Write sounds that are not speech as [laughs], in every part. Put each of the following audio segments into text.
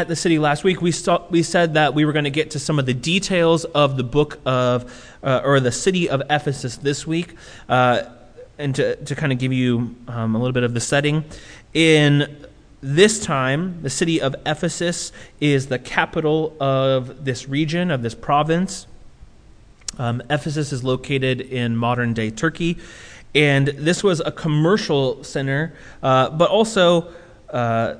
at the city last week, we, saw, we said that we were going to get to some of the details of the book of, uh, or the city of Ephesus this week, uh, and to, to kind of give you um, a little bit of the setting. In this time, the city of Ephesus is the capital of this region, of this province. Um, Ephesus is located in modern day Turkey, and this was a commercial center, uh, but also uh,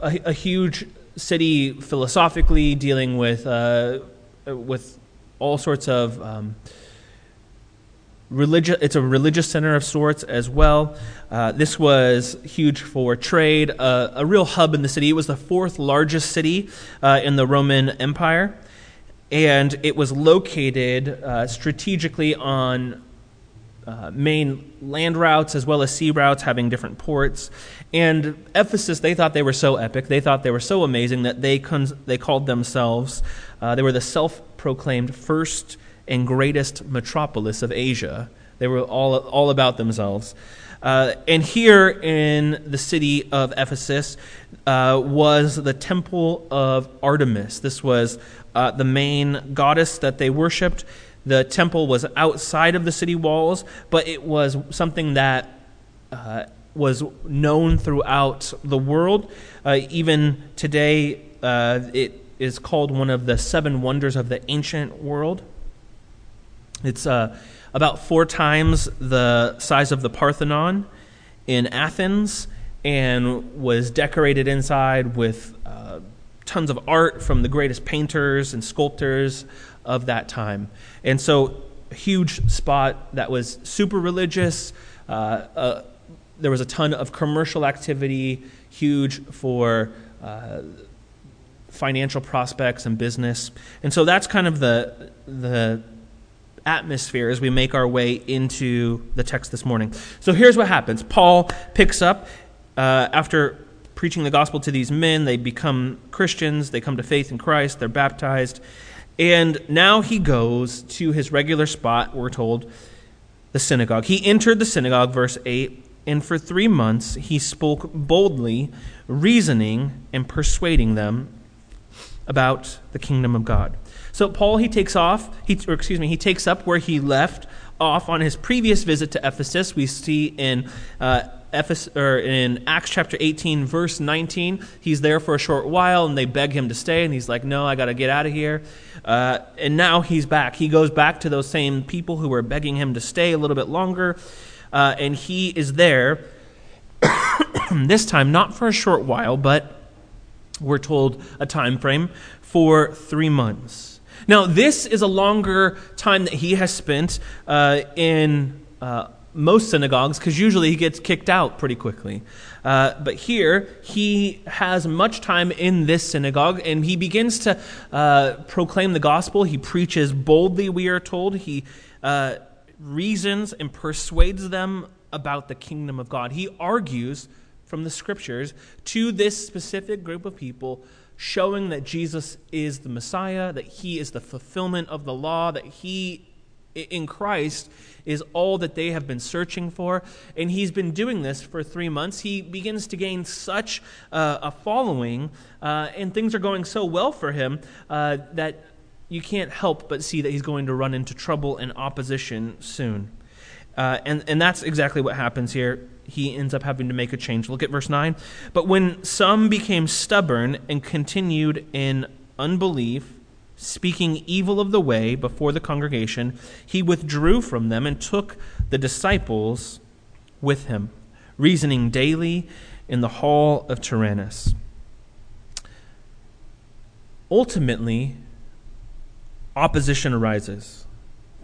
a, a, huge city philosophically, dealing with uh, with all sorts of um, religious. It's a religious center of sorts as well. Uh, this was huge for trade, uh, a real hub in the city. It was the fourth largest city uh, in the Roman Empire, and it was located uh, strategically on uh, main land routes as well as sea routes, having different ports. And Ephesus, they thought they were so epic, they thought they were so amazing that they, cons- they called themselves, uh, they were the self proclaimed first and greatest metropolis of Asia. They were all, all about themselves. Uh, and here in the city of Ephesus uh, was the temple of Artemis. This was uh, the main goddess that they worshiped. The temple was outside of the city walls, but it was something that uh, was known throughout the world. Uh, even today, uh, it is called one of the seven wonders of the ancient world. It's uh, about four times the size of the Parthenon in Athens and was decorated inside with uh, tons of art from the greatest painters and sculptors of that time. And so, huge spot that was super religious. Uh, uh, there was a ton of commercial activity, huge for uh, financial prospects and business. And so that's kind of the the atmosphere as we make our way into the text this morning. So here's what happens Paul picks up uh, after preaching the gospel to these men. They become Christians, they come to faith in Christ, they're baptized. And now he goes to his regular spot, we're told, the synagogue. He entered the synagogue, verse 8, and for three months he spoke boldly, reasoning and persuading them about the kingdom of God. So Paul he takes off, he, or excuse me, he takes up where he left off on his previous visit to Ephesus. We see in uh, Or in Acts chapter 18, verse 19, he's there for a short while and they beg him to stay, and he's like, No, I got to get out of here. Uh, and now he's back. He goes back to those same people who were begging him to stay a little bit longer, uh, and he is there, [coughs] this time not for a short while, but we're told a time frame for three months. Now, this is a longer time that he has spent uh, in uh, most synagogues because usually he gets kicked out pretty quickly. Uh, but here, he has much time in this synagogue and he begins to uh, proclaim the gospel. He preaches boldly, we are told. He uh, reasons and persuades them about the kingdom of God. He argues from the scriptures to this specific group of people showing that Jesus is the Messiah, that he is the fulfillment of the law, that he in Christ is all that they have been searching for. And he's been doing this for three months. He begins to gain such uh, a following, uh, and things are going so well for him uh, that you can't help but see that he's going to run into trouble and opposition soon. Uh, and, and that's exactly what happens here he ends up having to make a change. Look at verse 9. But when some became stubborn and continued in unbelief, speaking evil of the way before the congregation, he withdrew from them and took the disciples with him, reasoning daily in the hall of Tyrannus. Ultimately, opposition arises.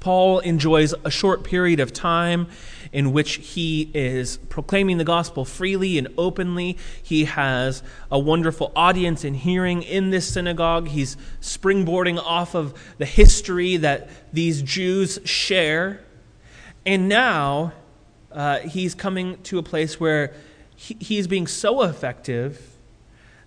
Paul enjoys a short period of time in which he is proclaiming the gospel freely and openly. He has a wonderful audience and hearing in this synagogue. He's springboarding off of the history that these Jews share. And now uh, he's coming to a place where he, he's being so effective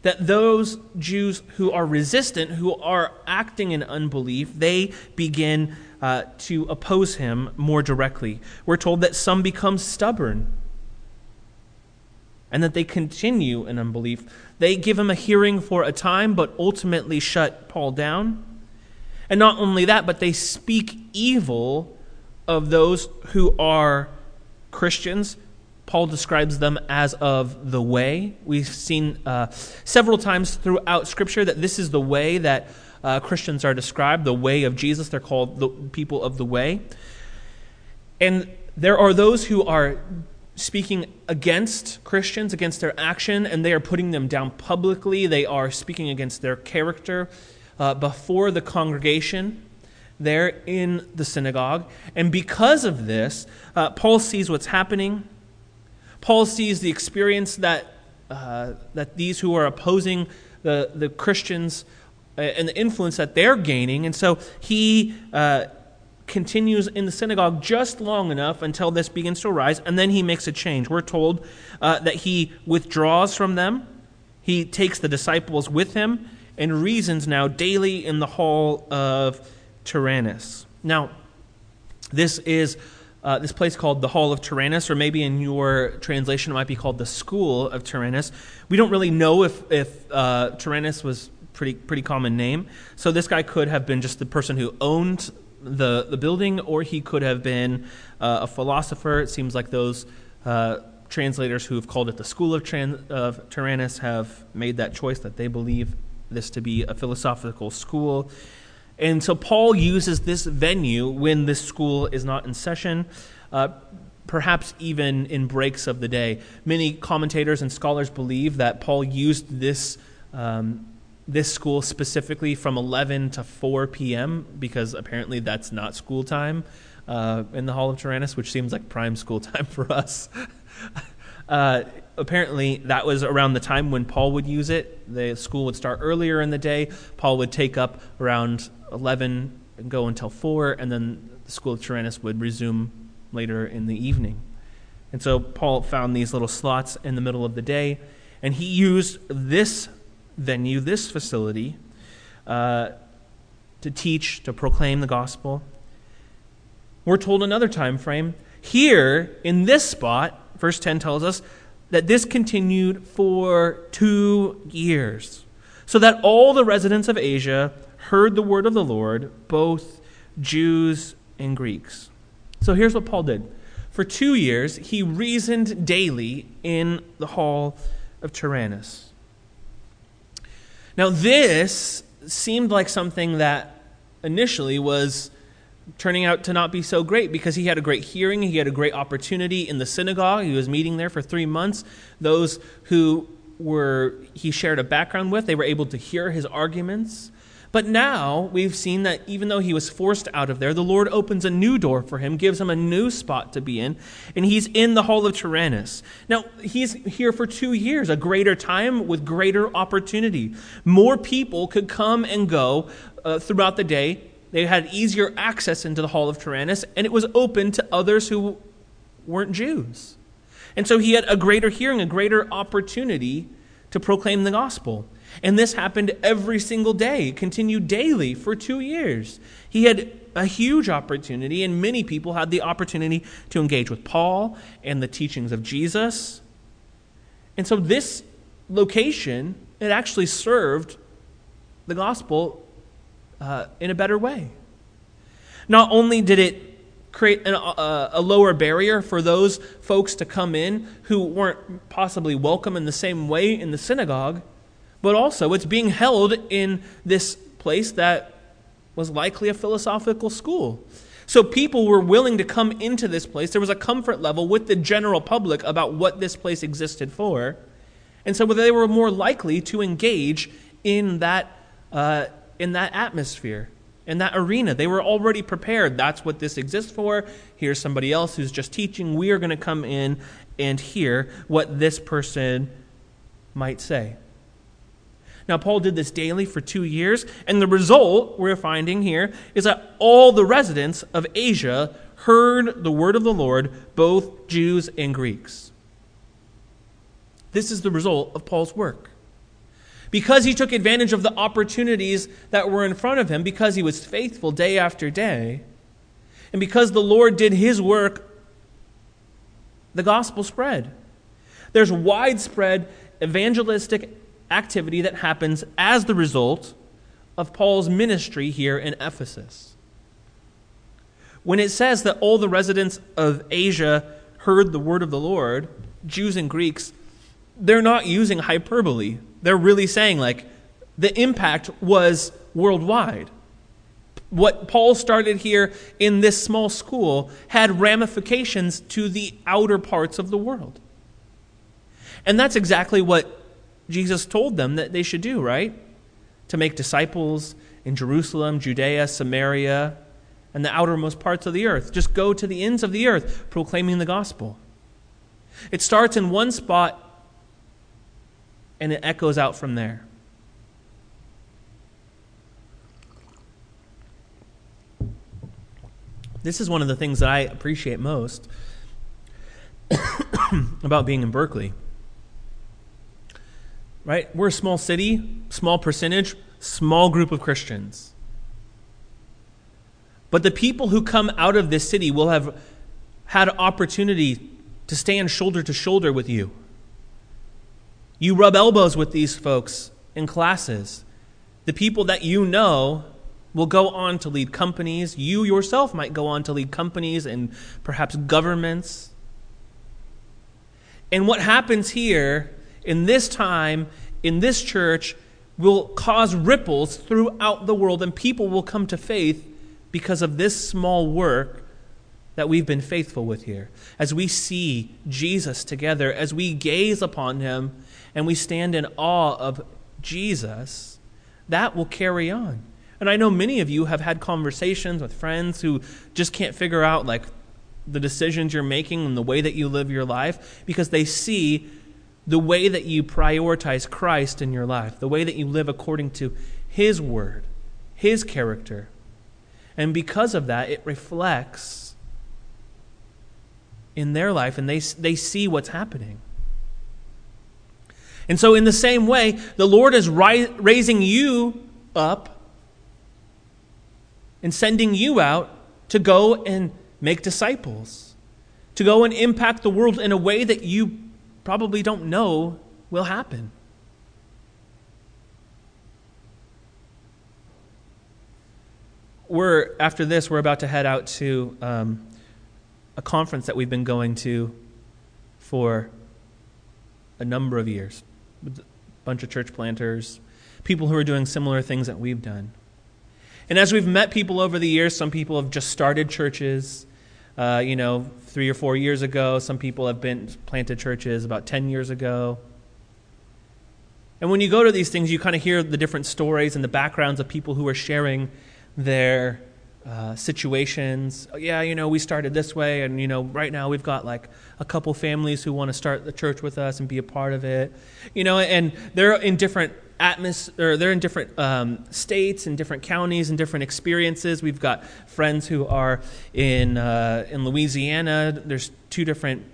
that those Jews who are resistant, who are acting in unbelief, they begin uh, to oppose him more directly. We're told that some become stubborn. and that they continue in unbelief. They give him a hearing for a time, but ultimately shut Paul down. And not only that, but they speak evil of those who are Christians. Paul describes them as of the way. We've seen uh, several times throughout Scripture that this is the way that uh, Christians are described, the way of Jesus. They're called the people of the way. And there are those who are speaking against Christians, against their action, and they are putting them down publicly. They are speaking against their character uh, before the congregation there in the synagogue. And because of this, uh, Paul sees what's happening. Paul sees the experience that, uh, that these who are opposing the, the Christians and the influence that they're gaining. And so he uh, continues in the synagogue just long enough until this begins to arise, and then he makes a change. We're told uh, that he withdraws from them, he takes the disciples with him, and reasons now daily in the hall of Tyrannus. Now, this is uh, this place called the Hall of Tyrannus, or maybe in your translation it might be called the School of Tyrannus. We don't really know if, if uh, Tyrannus was pretty pretty common name. So this guy could have been just the person who owned the, the building, or he could have been uh, a philosopher. It seems like those uh, translators who have called it the School of, Tran- of Tyrannus have made that choice that they believe this to be a philosophical school. And so Paul uses this venue when this school is not in session, uh, perhaps even in breaks of the day. Many commentators and scholars believe that Paul used this um, this school specifically from 11 to 4 p.m. because apparently that's not school time uh, in the Hall of Tyrannus, which seems like prime school [laughs] time for us. [laughs] uh, apparently, that was around the time when Paul would use it. The school would start earlier in the day. Paul would take up around 11 and go until 4, and then the School of Tyrannus would resume later in the evening. And so Paul found these little slots in the middle of the day, and he used this venue, this facility, uh, to teach, to proclaim the gospel. We're told another time frame. Here, in this spot, verse 10 tells us that this continued for two years, so that all the residents of Asia heard the word of the Lord, both Jews and Greeks. So here's what Paul did. For two years, he reasoned daily in the hall of Tyrannus. Now, this seemed like something that initially was turning out to not be so great because he had a great hearing, he had a great opportunity in the synagogue. He was meeting there for three months. Those who were he shared a background with, they were able to hear his arguments. But now we've seen that even though he was forced out of there, the Lord opens a new door for him, gives him a new spot to be in, and he's in the hall of Tyrannus. Now, he's here for two years, a greater time with greater opportunity. More people could come and go uh, throughout the day. They had easier access into the hall of Tyrannus, and it was open to others who weren't Jews. And so he had a greater hearing, a greater opportunity to proclaim the gospel. And this happened every single day, continued daily for two years. He had a huge opportunity, and many people had the opportunity to engage with Paul and the teachings of Jesus. And so this location, it actually served the gospel uh, in a better way. Not only did it create an, uh, a lower barrier for those folks to come in who weren't possibly welcome in the same way in the synagogue, but also it's being held in this place that was likely a philosophical school. So people were willing to come into this place. There was a comfort level with the general public about what this place existed for. And so they were more likely to engage in that, uh, in that atmosphere, in that arena. They were already prepared. That's what this exists for. Here's somebody else who's just teaching. We are going to come in and hear what this person might say. Now, Paul did this daily for two years, and the result we're finding here is that all the residents of Asia heard the word of the Lord, both Jews and Greeks. This is the result of Paul's work. Because he took advantage of the opportunities that were in front of him, because he was faithful day after day, and because the Lord did his work, the gospel spread. There's widespread evangelistic activity that happens as the result of Paul's ministry here in Ephesus. When it says that all the residents of Asia heard the word of the Lord, Jews and Greeks, they're not using hyperbole. They're really saying, like, the impact was worldwide. What Paul started here in this small school had ramifications to the outer parts of the world. And that's exactly what Jesus told them that they should do, right? To make disciples in Jerusalem, Judea, Samaria, and the outermost parts of the earth. Just go to the ends of the earth proclaiming the gospel. It starts in one spot and it echoes out from there. This is one of the things that I appreciate most [coughs] about being in Berkeley. Right? We're a small city, small percentage, small group of Christians. But the people who come out of this city will have had opportunity to stand shoulder to shoulder with you. You rub elbows with these folks in classes. The people that you know will go on to lead companies. You yourself might go on to lead companies and perhaps governments. And what happens here in this time, in this church, will cause ripples throughout the world, and people will come to faith because of this small work that we've been faithful with here. As we see Jesus together, as we gaze upon him and we stand in awe of Jesus, that will carry on. And I know many of you have had conversations with friends who just can't figure out like the decisions you're making and the way that you live your life because they see the way that you prioritize Christ in your life, the way that you live according to his word, his character. And because of that, it reflects in their life and they, they see what's happening. And so, in the same way, the Lord is ri- raising you up and sending you out to go and make disciples, to go and impact the world in a way that you probably don't know will happen. We're, after this, we're about to head out to um, a conference that we've been going to for a number of years. With a bunch of church planters, people who are doing similar things that we've done. And as we've met people over the years, some people have just started churches. Uh, you know, three or four years ago. Some people have been planted churches about 10 years ago. And when you go to these things, you kind of hear the different stories and the backgrounds of people who are sharing their uh, situations. Oh, yeah, you know, we started this way, and, you know, right now we've got like a couple families who want to start the church with us and be a part of it. You know, and they're in different atmosphere, they're in different um, states and different counties and different experiences. We've got friends who are in, uh, in Louisiana. There's two different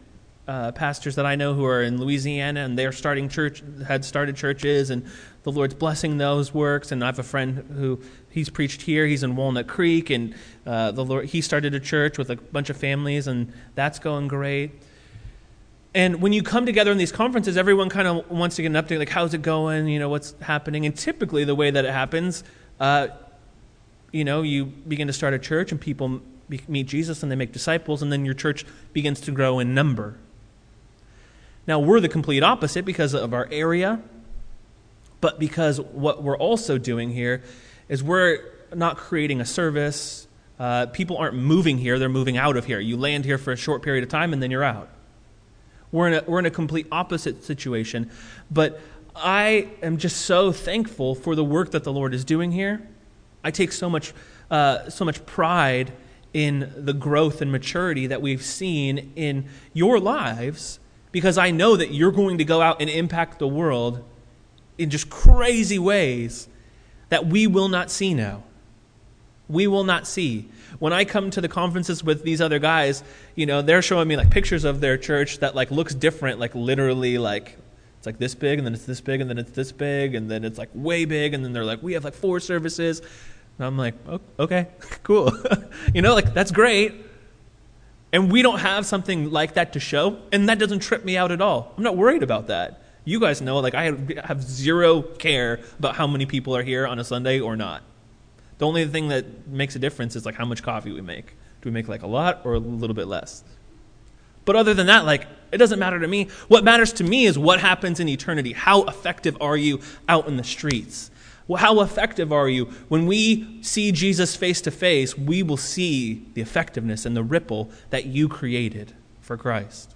uh, pastors that I know who are in Louisiana and they're starting church, had started churches, and the Lord's blessing those works. And I have a friend who he's preached here. He's in Walnut Creek, and uh, the Lord he started a church with a bunch of families, and that's going great. And when you come together in these conferences, everyone kind of wants to get an update, like how's it going, you know, what's happening. And typically, the way that it happens, uh, you know, you begin to start a church, and people meet Jesus, and they make disciples, and then your church begins to grow in number. Now, we're the complete opposite because of our area, but because what we're also doing here is we're not creating a service. Uh, people aren't moving here, they're moving out of here. You land here for a short period of time, and then you're out. We're in a, we're in a complete opposite situation. But I am just so thankful for the work that the Lord is doing here. I take so much, uh, so much pride in the growth and maturity that we've seen in your lives because I know that you're going to go out and impact the world in just crazy ways that we will not see now. We will not see when I come to the conferences with these other guys, you know, they're showing me like pictures of their church that like looks different, like literally like it's like this big and then it's this big and then it's this big and then it's like way big and then they're like we have like four services. And I'm like, okay, [laughs] cool. [laughs] you know, like that's great. And we don't have something like that to show, and that doesn't trip me out at all. I'm not worried about that. You guys know, like, I have zero care about how many people are here on a Sunday or not. The only thing that makes a difference is, like, how much coffee we make. Do we make, like, a lot or a little bit less? But other than that, like, it doesn't matter to me. What matters to me is what happens in eternity. How effective are you out in the streets? How effective are you? When we see Jesus face to face, we will see the effectiveness and the ripple that you created for Christ.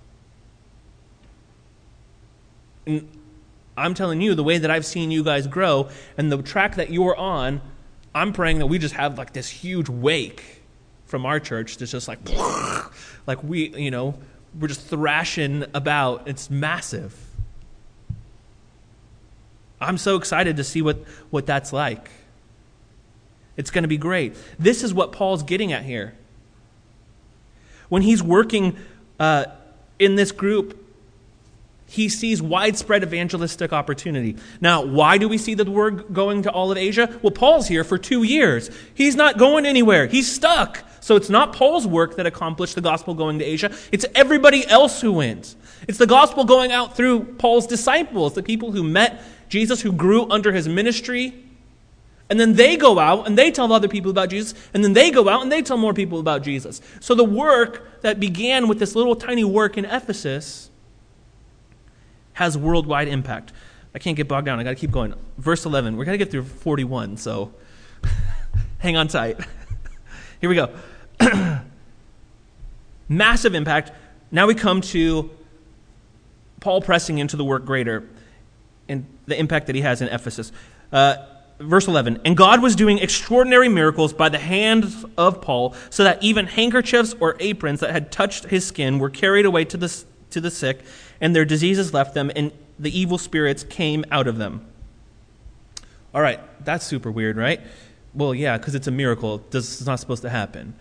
And I'm telling you, the way that I've seen you guys grow and the track that you're on, I'm praying that we just have like this huge wake from our church that's just like, [laughs] like we, you know, we're just thrashing about. It's massive. I'm so excited to see what, what that's like. It's going to be great. This is what Paul's getting at here. When he's working uh, in this group, he sees widespread evangelistic opportunity. Now, why do we see the word going to all of Asia? Well, Paul's here for two years. He's not going anywhere, he's stuck. So it's not Paul's work that accomplished the gospel going to Asia, it's everybody else who went. It's the gospel going out through Paul's disciples, the people who met Jesus, who grew under his ministry. And then they go out and they tell other people about Jesus. And then they go out and they tell more people about Jesus. So the work that began with this little tiny work in Ephesus has worldwide impact. I can't get bogged down. I got to keep going. Verse 11. We're going to get through 41, so [laughs] hang on tight. [laughs] Here we go. [clears throat] Massive impact. Now we come to Paul pressing into the work greater and the impact that he has in Ephesus. Uh, verse 11 And God was doing extraordinary miracles by the hand of Paul, so that even handkerchiefs or aprons that had touched his skin were carried away to the, to the sick, and their diseases left them, and the evil spirits came out of them. All right, that's super weird, right? Well, yeah, because it's a miracle. This is not supposed to happen.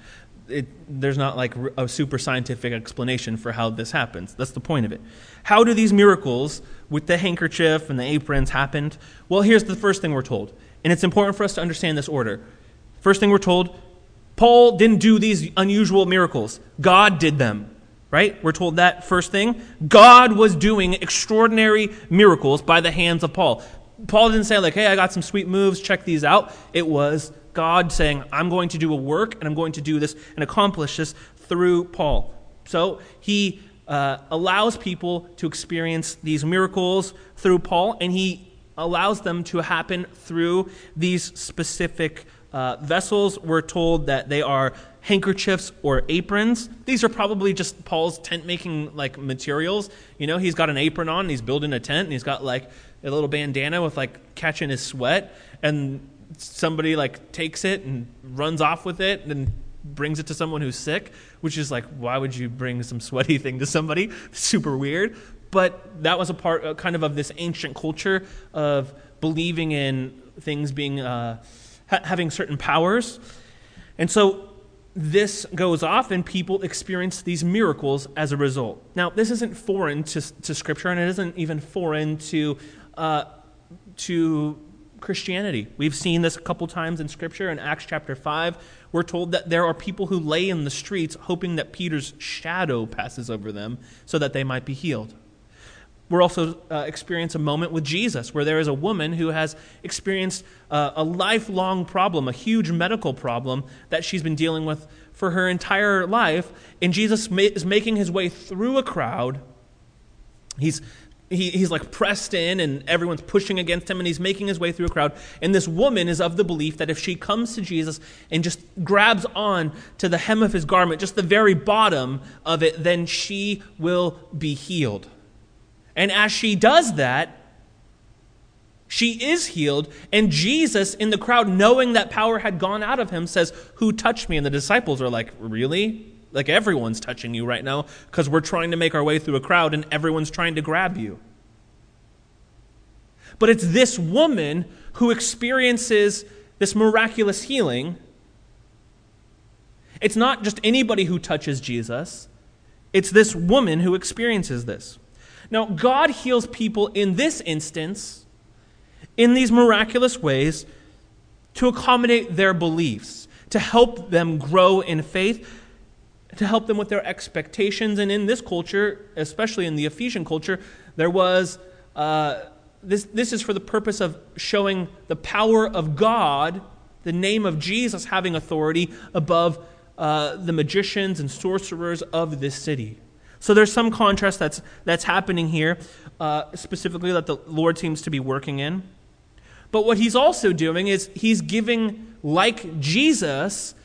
It, there's not like a super scientific explanation for how this happens. That's the point of it. How do these miracles with the handkerchief and the aprons happened? Well, here's the first thing we're told. And it's important for us to understand this order. First thing we're told Paul didn't do these unusual miracles, God did them. Right? We're told that first thing. God was doing extraordinary miracles by the hands of Paul. Paul didn't say, like, hey, I got some sweet moves, check these out. It was God saying, I'm going to do a work and I'm going to do this and accomplish this through Paul. So he uh, allows people to experience these miracles through Paul, and he allows them to happen through these specific uh, vessels. We're told that they are handkerchiefs or aprons. These are probably just Paul's tent making like materials. You know, he's got an apron on, he's building a tent, and he's got like a little bandana with like catching his sweat, and somebody like takes it and runs off with it and brings it to someone who's sick, which is like, why would you bring some sweaty [laughs] thing to somebody? Super weird. But that was a part, uh, kind of, of this ancient culture of believing in things being, uh, ha- having certain powers. And so this goes off, and people experience these miracles as a result. Now, this isn't foreign to, to Scripture, and it isn't even foreign to, uh, to Christianity. We've seen this a couple times in Scripture. In Acts chapter 5, we're told that there are people who lay in the streets hoping that Peter's shadow passes over them so that they might be healed. We're also uh, experience a moment with Jesus where there is a woman who has experienced uh, a lifelong problem, a huge medical problem that she's been dealing with for her entire life. And Jesus ma- is making his way through a crowd. He's he, he's like pressed in and everyone's pushing against him and he's making his way through a crowd and this woman is of the belief that if she comes to jesus and just grabs on to the hem of his garment just the very bottom of it then she will be healed and as she does that she is healed and jesus in the crowd knowing that power had gone out of him says who touched me and the disciples are like really like everyone's touching you right now because we're trying to make our way through a crowd and everyone's trying to grab you. But it's this woman who experiences this miraculous healing. It's not just anybody who touches Jesus, it's this woman who experiences this. Now, God heals people in this instance in these miraculous ways to accommodate their beliefs, to help them grow in faith to help them with their expectations. And in this culture, especially in the Ephesian culture, there was uh, this, this is for the purpose of showing the power of God, the name of Jesus having authority above uh, the magicians and sorcerers of this city. So there's some contrast that's, that's happening here, uh, specifically that the Lord seems to be working in. But what he's also doing is he's giving, like Jesus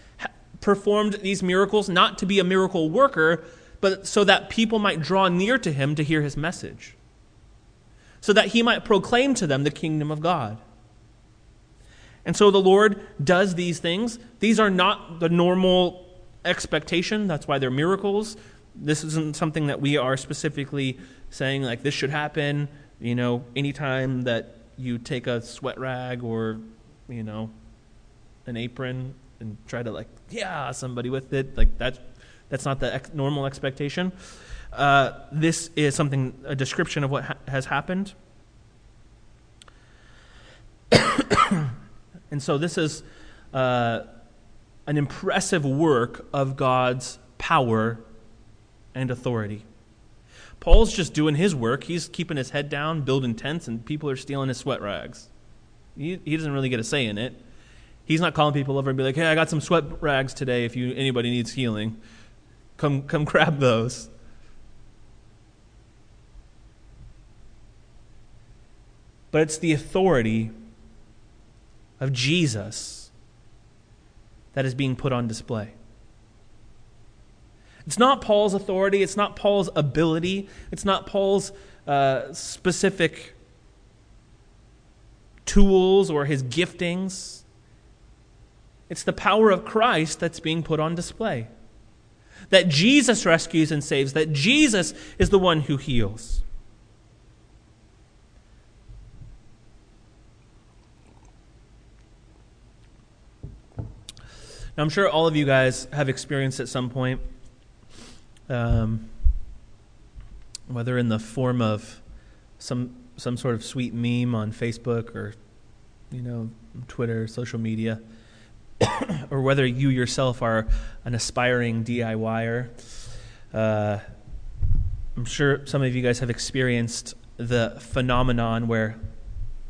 performed these miracles, not to be a miracle worker, but so that people might draw near to him to hear his message, so that he might proclaim to them the kingdom of God. And so the Lord does these things. These are not the normal expectation. That's why they're miracles. This isn't something that we are specifically saying, like, this should happen. You know, anytime that you take a sweat rag or, you know, an apron and try to, like, yeah, somebody with it, like, that's, that's not the ex- normal expectation. Uh, this is something, a description of what ha- has happened. [coughs] and so this is uh, an impressive work of God's power and authority. Paul's just doing his work. He's keeping his head down, building tents, and people are stealing his sweat rags. He, he doesn't really get a say in it. He's not calling people over and be like, "Hey, I got some sweat rags today. If you anybody needs healing, come come [laughs] grab those." But it's the authority of Jesus that is being put on display. It's not Paul's authority, it's not Paul's ability, it's not Paul's uh, specific tools or his giftings. It's the power of Christ that's being put on display. That Jesus rescues and saves, that Jesus is the one who heals. Now, I'm sure all of you guys have experienced at some point um, whether in the form of some some sort of sweet meme on Facebook or you know Twitter, social media, [coughs] or whether you yourself are an aspiring DIYer. Uh, I'm sure some of you guys have experienced the phenomenon where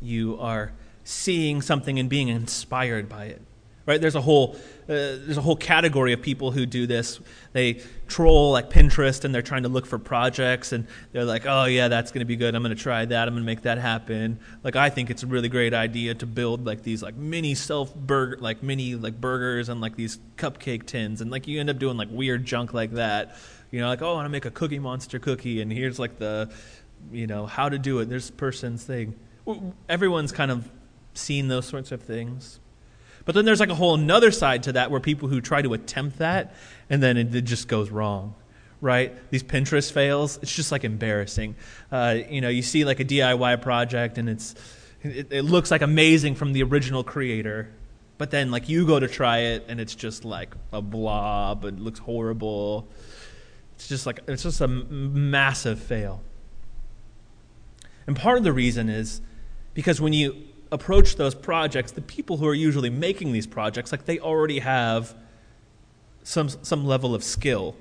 you are seeing something and being inspired by it right there's a whole Uh, there's a whole category of people who do this. They troll like pinterest and they're trying to look for projects and they're like oh yeah that's going to be good. I'm going to try that. I'm going to make that happen. Like i think it's a really great idea to build like these like mini self burger like mini like burgers and like these cupcake tins and like you end up doing like weird junk like that. You know like oh i want to make a cookie monster cookie and here's like the you know how to do it. There's person's thing everyone's kind of seen those sorts of things but then there's like a whole another side to that where people who try to attempt that and then it, it just goes wrong, right? These Pinterest fails, it's just like embarrassing. Uh, you know, you see like a DIY project and it's it, it looks like amazing from the original creator, but then like you go to try it and it's just like a blob. It looks horrible. It's just like it's just a massive fail. And part of the reason is because when you approach those projects, the people who are usually making these projects, like they already have some some level of skill.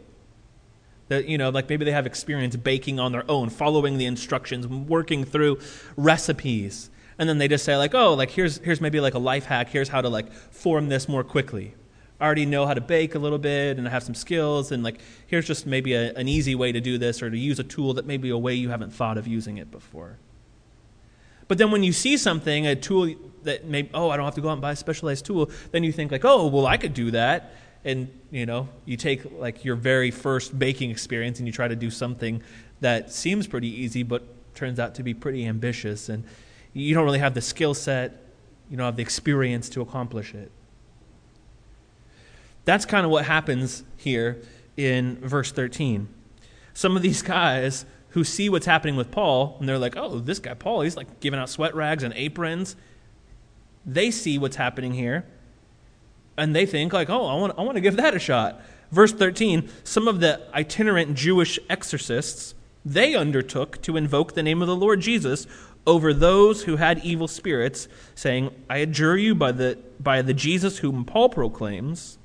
That you know, like maybe they have experience baking on their own, following the instructions, working through recipes, and then they just say like, oh, like here's here's maybe like a life hack. Here's how to like form this more quickly. I already know how to bake a little bit, and I have some skills, and like here's just maybe a, an easy way to do this, or to use a tool that maybe a way you haven't thought of using it before. But then when you see something, a tool that may, oh, I don't have to go out and buy a specialized tool, then you think like, oh, well, I could do that. And, you know, you take like your very first baking experience and you try to do something that seems pretty easy, but turns out to be pretty ambitious. And you don't really have the skill set, you don't have the experience to accomplish it. That's kind of what happens here in verse 13. Some of these guys who see what's happening with Paul, and they're like, oh, this guy, Paul, he's like giving out sweat rags and aprons. They see what's happening here, and they think, like, oh, I want, I want to give that a shot. Verse 13 some of the itinerant Jewish exorcists, they undertook to invoke the name of the Lord Jesus over those who had evil spirits, saying, I adjure you by the, by the Jesus whom Paul proclaims,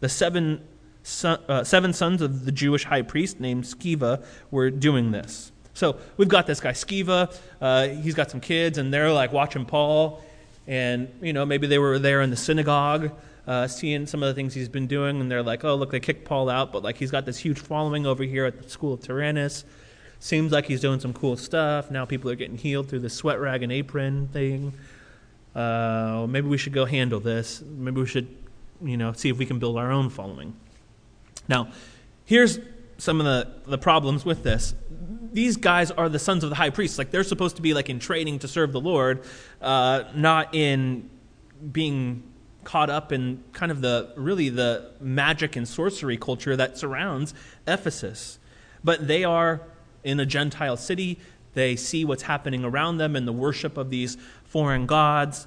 the seven son, uh, seven sons of the Jewish high priest named Sceva were doing this. So we've got this guy Sceva. Uh, he's got some kids, and they're like watching Paul, and you know maybe they were there in the synagogue. Uh, seeing some of the things he's been doing, and they're like, "Oh, look, they kicked Paul out, but like he's got this huge following over here at the school of Tyrannus. Seems like he's doing some cool stuff. Now people are getting healed through the sweat rag and apron thing. Uh, maybe we should go handle this. Maybe we should, you know, see if we can build our own following." Now, here's some of the, the problems with this. These guys are the sons of the high priest. Like, they're supposed to be, like, in training to serve the Lord, uh, not in being caught up in kind of the, really the magic and sorcery culture that surrounds Ephesus. But they are in a Gentile city. They see what's happening around them and the worship of these foreign gods.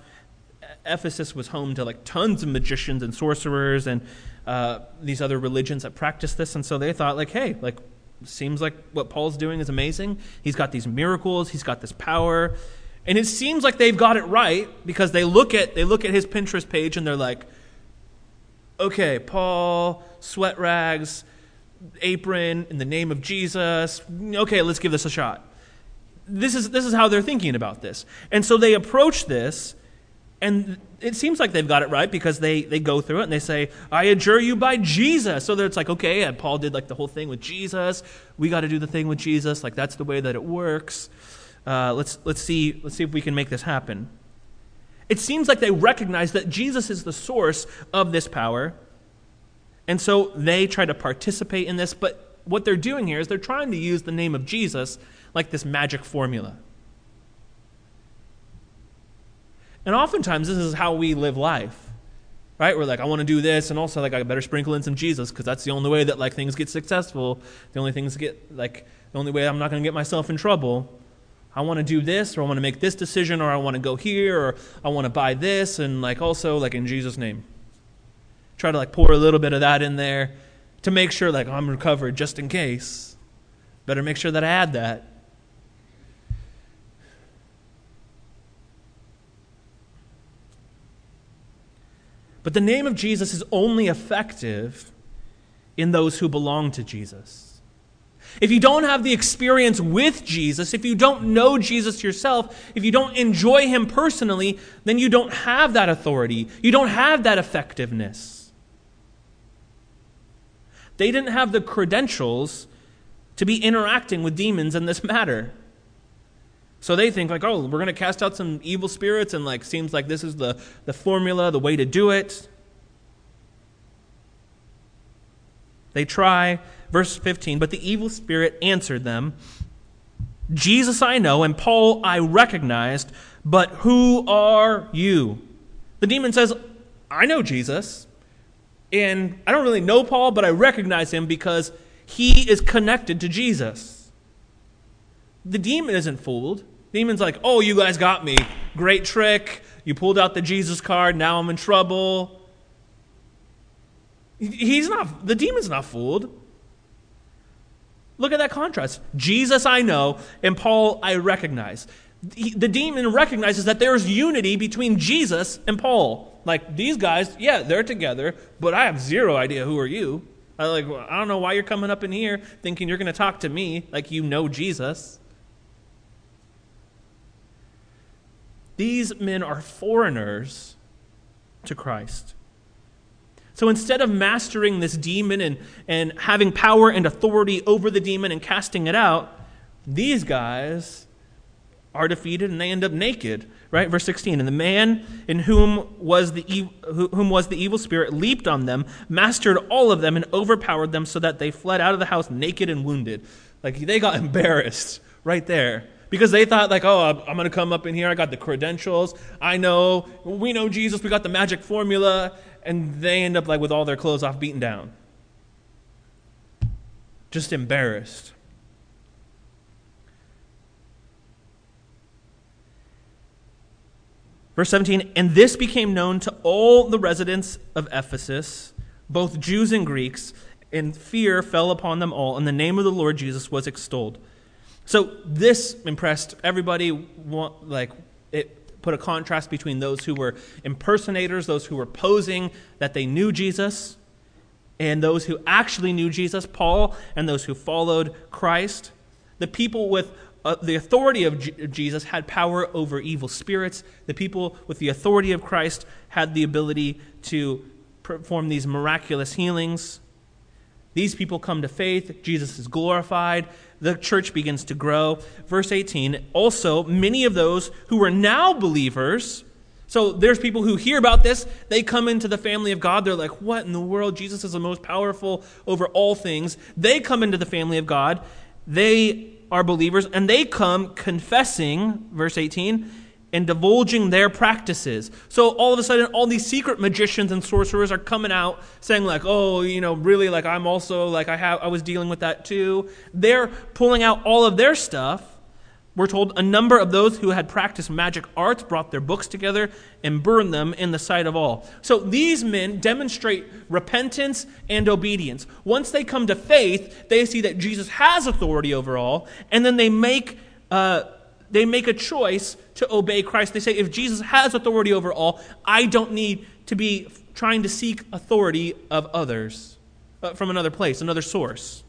Ephesus was home to like tons of magicians and sorcerers and uh, these other religions that practice this, and so they thought like, hey, like seems like what Paul's doing is amazing. He's got these miracles, he's got this power, and it seems like they've got it right because they look at they look at his Pinterest page and they're like, okay, Paul, sweat rags, apron in the name of Jesus. Okay, let's give this a shot. This is this is how they're thinking about this, and so they approach this and it seems like they've got it right because they, they go through it and they say, I adjure you by Jesus. So that it's like, okay, and Paul did like the whole thing with Jesus. We got to do the thing with Jesus. Like that's the way that it works. Uh, let's, let's, see, let's see if we can make this happen. It seems like they recognize that Jesus is the source of this power. And so they try to participate in this. But what they're doing here is they're trying to use the name of Jesus like this magic formula. And oftentimes, this is how we live life. Right? We're like, I want to do this, and also like I better sprinkle in some Jesus because that's the only way that like things get successful. The only things get like the only way I'm not going to get myself in trouble. I want to do this, or I want to make this decision, or I want to go here, or I want to buy this, and like also like in Jesus' name. Try to like pour a little bit of that in there to make sure like I'm recovered just in case. Better make sure that I add that. But the name of Jesus is only effective in those who belong to Jesus. If you don't have the experience with Jesus, if you don't know Jesus yourself, if you don't enjoy him personally, then you don't have that authority. You don't have that effectiveness. They didn't have the credentials to be interacting with demons in this [laughs] matter. So they think like, oh, we're going to cast out some evil spirits, and like seems like this is the, the formula, the way to do it. They try. Verse 15, but the evil spirit answered them, Jesus I know, and Paul I recognized, but who are you? The demon says, I know Jesus, and I don't really know Paul, but I recognize him because he is connected to Jesus. The demon isn't fooled. Demon's like, oh, you guys got me. Great trick. You pulled out the Jesus card. Now I'm in trouble. He's not, the demon's not fooled. Look at that contrast. Jesus I know, and Paul I recognize. The demon recognizes that there's unity between Jesus and Paul. Like, these guys, yeah, they're together, but I have zero idea who are you. I like, I don't know why you're coming up in here thinking you're going to talk to me like you know Jesus. These men are foreigners to Christ. So instead of mastering this demon and, and having power and authority over the demon and casting it out, these guys are defeated and they end up naked. Right? Verse 16. And the man in whom was the, e- whom was the evil spirit leaped on them, mastered all of them, and overpowered them so that they fled out of the house naked and wounded. Like they got [laughs] embarrassed right there because they thought like, oh, I'm going to come up in here. I got the credentials. I know. We know Jesus. We got the magic formula. And they end up like with all their clothes off, beaten down. Just embarrassed. Verse 17, and this became known to all the residents of Ephesus, both Jews and Greeks, and fear fell upon them all, and the name of the Lord Jesus was extolled. So this impressed everybody. Like it put a contrast between those who were impersonators, those who were posing that they knew Jesus, and those who actually knew Jesus, Paul, and those who followed Christ. The people with uh, the authority of J- Jesus had power over evil spirits. The people with the authority of Christ had the ability to perform these miraculous healings. These people come to faith. Jesus is glorified. The church begins to grow. Verse 18 also, many of those who were now believers. So there's people who hear about this. They come into the family of God. They're like, what in the world? Jesus is the most powerful over all things. They come into the family of God. They are believers, and they come confessing, verse 18, and divulging their practices. So all of a sudden, all these secret magicians and sorcerers are coming out saying, like, oh, you know, really, like, I'm also, like, I, have, I was dealing with that too. They're pulling out all of their stuff we're told a number of those who had practiced magic arts brought their books together and burned them in the sight of all. So these men demonstrate repentance and obedience. Once they come to faith, they see that Jesus has authority over all, and then they make, uh, they make a choice to obey Christ. They say, if Jesus has authority over all, I don't need to be trying to seek authority of others uh, from another place, another source.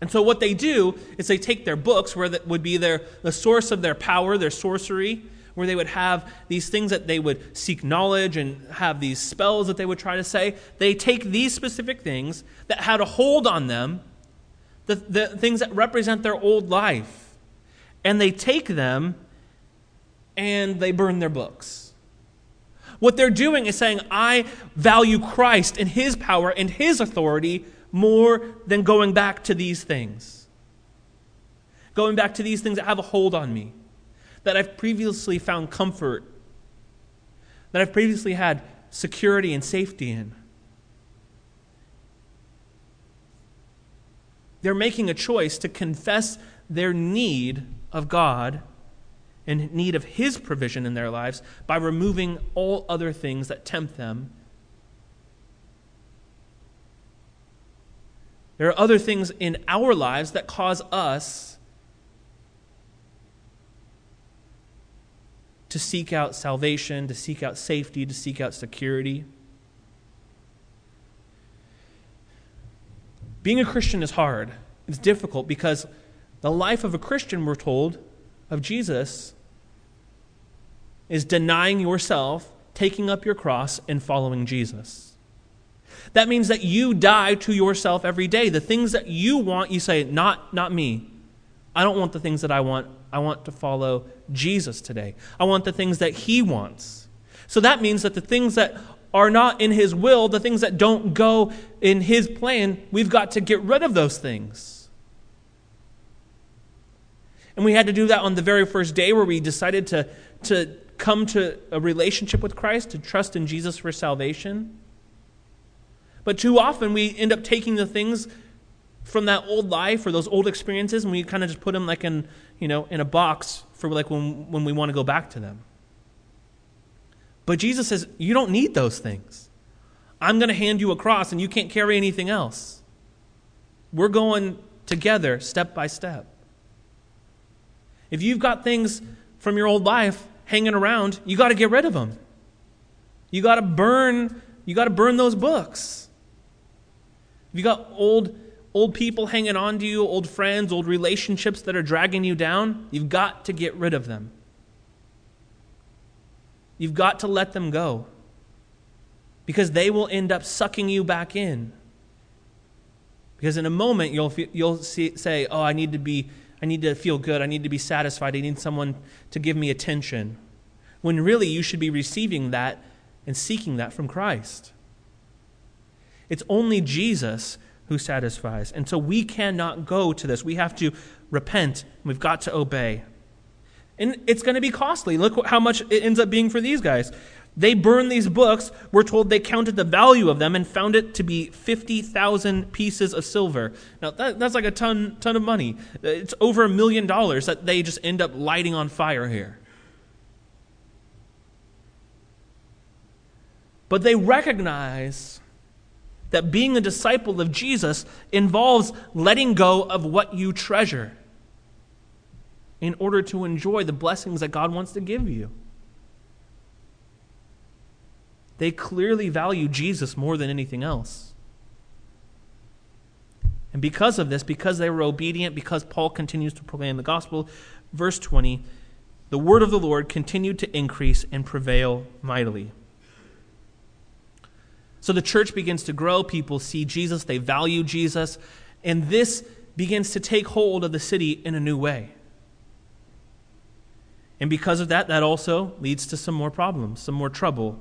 And so what they do is they take their books, where that would be their, the source of their power, their sorcery, where they would have these things that they would seek knowledge and have these spells that they would try to say. They take these specific things that had a hold on them, the, the things that represent their old life, and they take them and they burn their books. What they're doing is saying, I value Christ and his power and his authority more than going back to these things. Going back to these things that have a hold on me, that I've previously found comfort, that I've previously had security and safety in. They're making a choice to confess their need of God and need of His provision in their lives by removing all other things that tempt them There are other things in our lives that cause us to seek out salvation, to seek out safety, to seek out security. Being a Christian is hard. It's difficult because the life of a Christian, we're told, of Jesus, is denying yourself, taking up your cross, and following Jesus. That means that you die to yourself every day. The things that you want, you say, not, not me. I don't want the things that I want. I want to follow Jesus today. I want the things that he wants. So that means that the things that are not in his will, the things that don't go in his plan, we've got to get rid of those things. And we had to do that on the very first day where we decided to, to come to a relationship with Christ, to trust in Jesus for salvation. But too often we end up taking the things from that old life or those old experiences and we kind of just put them like in, you know, in a box for like when, when we want to go back to them. But Jesus says, you don't need those things. I'm going to hand you a cross and you can't carry anything else. We're going together step by step. If you've got things from your old life hanging around, you got to get rid of them. You got to burn, you got to burn those books. If you got old old people hanging on to you, old friends, old relationships that are dragging you down? You've got to get rid of them. You've got to let them go. Because they will end up sucking you back in. Because in a moment you'll you'll see, say, "Oh, I need to be I need to feel good. I need to be satisfied. I need someone to give me attention." When really you should be receiving that and seeking that from Christ. It's only Jesus who satisfies. And so we cannot go to this. We have to repent. We've got to obey. And it's going to be costly. Look how much it ends up being for these guys. They burned these books. We're told they counted the value of them and found it to be 50,000 pieces of silver. Now, that, that's like a ton, ton of money. It's over a million dollars that they just end up lighting on fire here. But they recognize that being a disciple of Jesus involves letting go of what you treasure in order to enjoy the blessings that God wants to give you. They clearly value Jesus more than anything else. And because of this, because they were obedient, because Paul continues to proclaim the gospel, verse 20, the word of the Lord continued to increase and prevail mightily. So the church begins to grow. People see Jesus, they value Jesus, and this begins to take hold of the city in a new way. And because of that, that also leads to some more problems, some more trouble.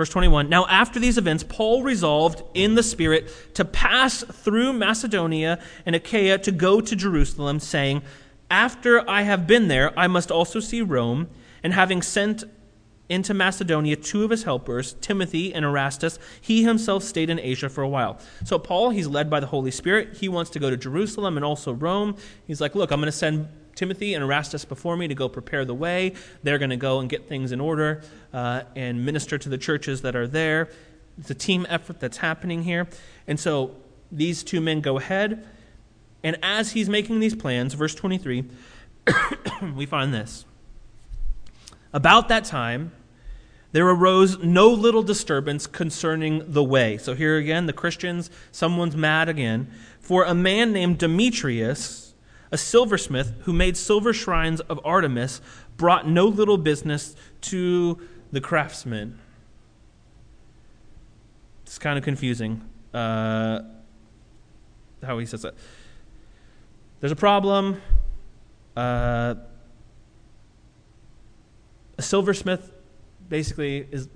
Verse 21 Now, after these events, Paul resolved in the Spirit to pass through Macedonia and Achaia to go to Jerusalem, saying, After I have been there, I must also see Rome. And having sent into Macedonia two of his helpers, Timothy and Erastus, he himself stayed in Asia for a while. So, Paul, he's led by the Holy Spirit. He wants to go to Jerusalem and also Rome. He's like, Look, I'm going to send Timothy and Erastus before me to go prepare the way. They're going to go and get things in order uh, and minister to the churches that are there. It's a team effort that's happening here. And so these two men go ahead. And as he's making these plans, verse 23, [coughs] we find this. About that time, there arose no little disturbance concerning the way. So here again, the Christians, someone's mad again. For a man named Demetrius, a silversmith who made silver shrines of Artemis brought no little business to the craftsmen. It's kind of confusing uh, how he says it. There's a problem. Uh, a silversmith basically is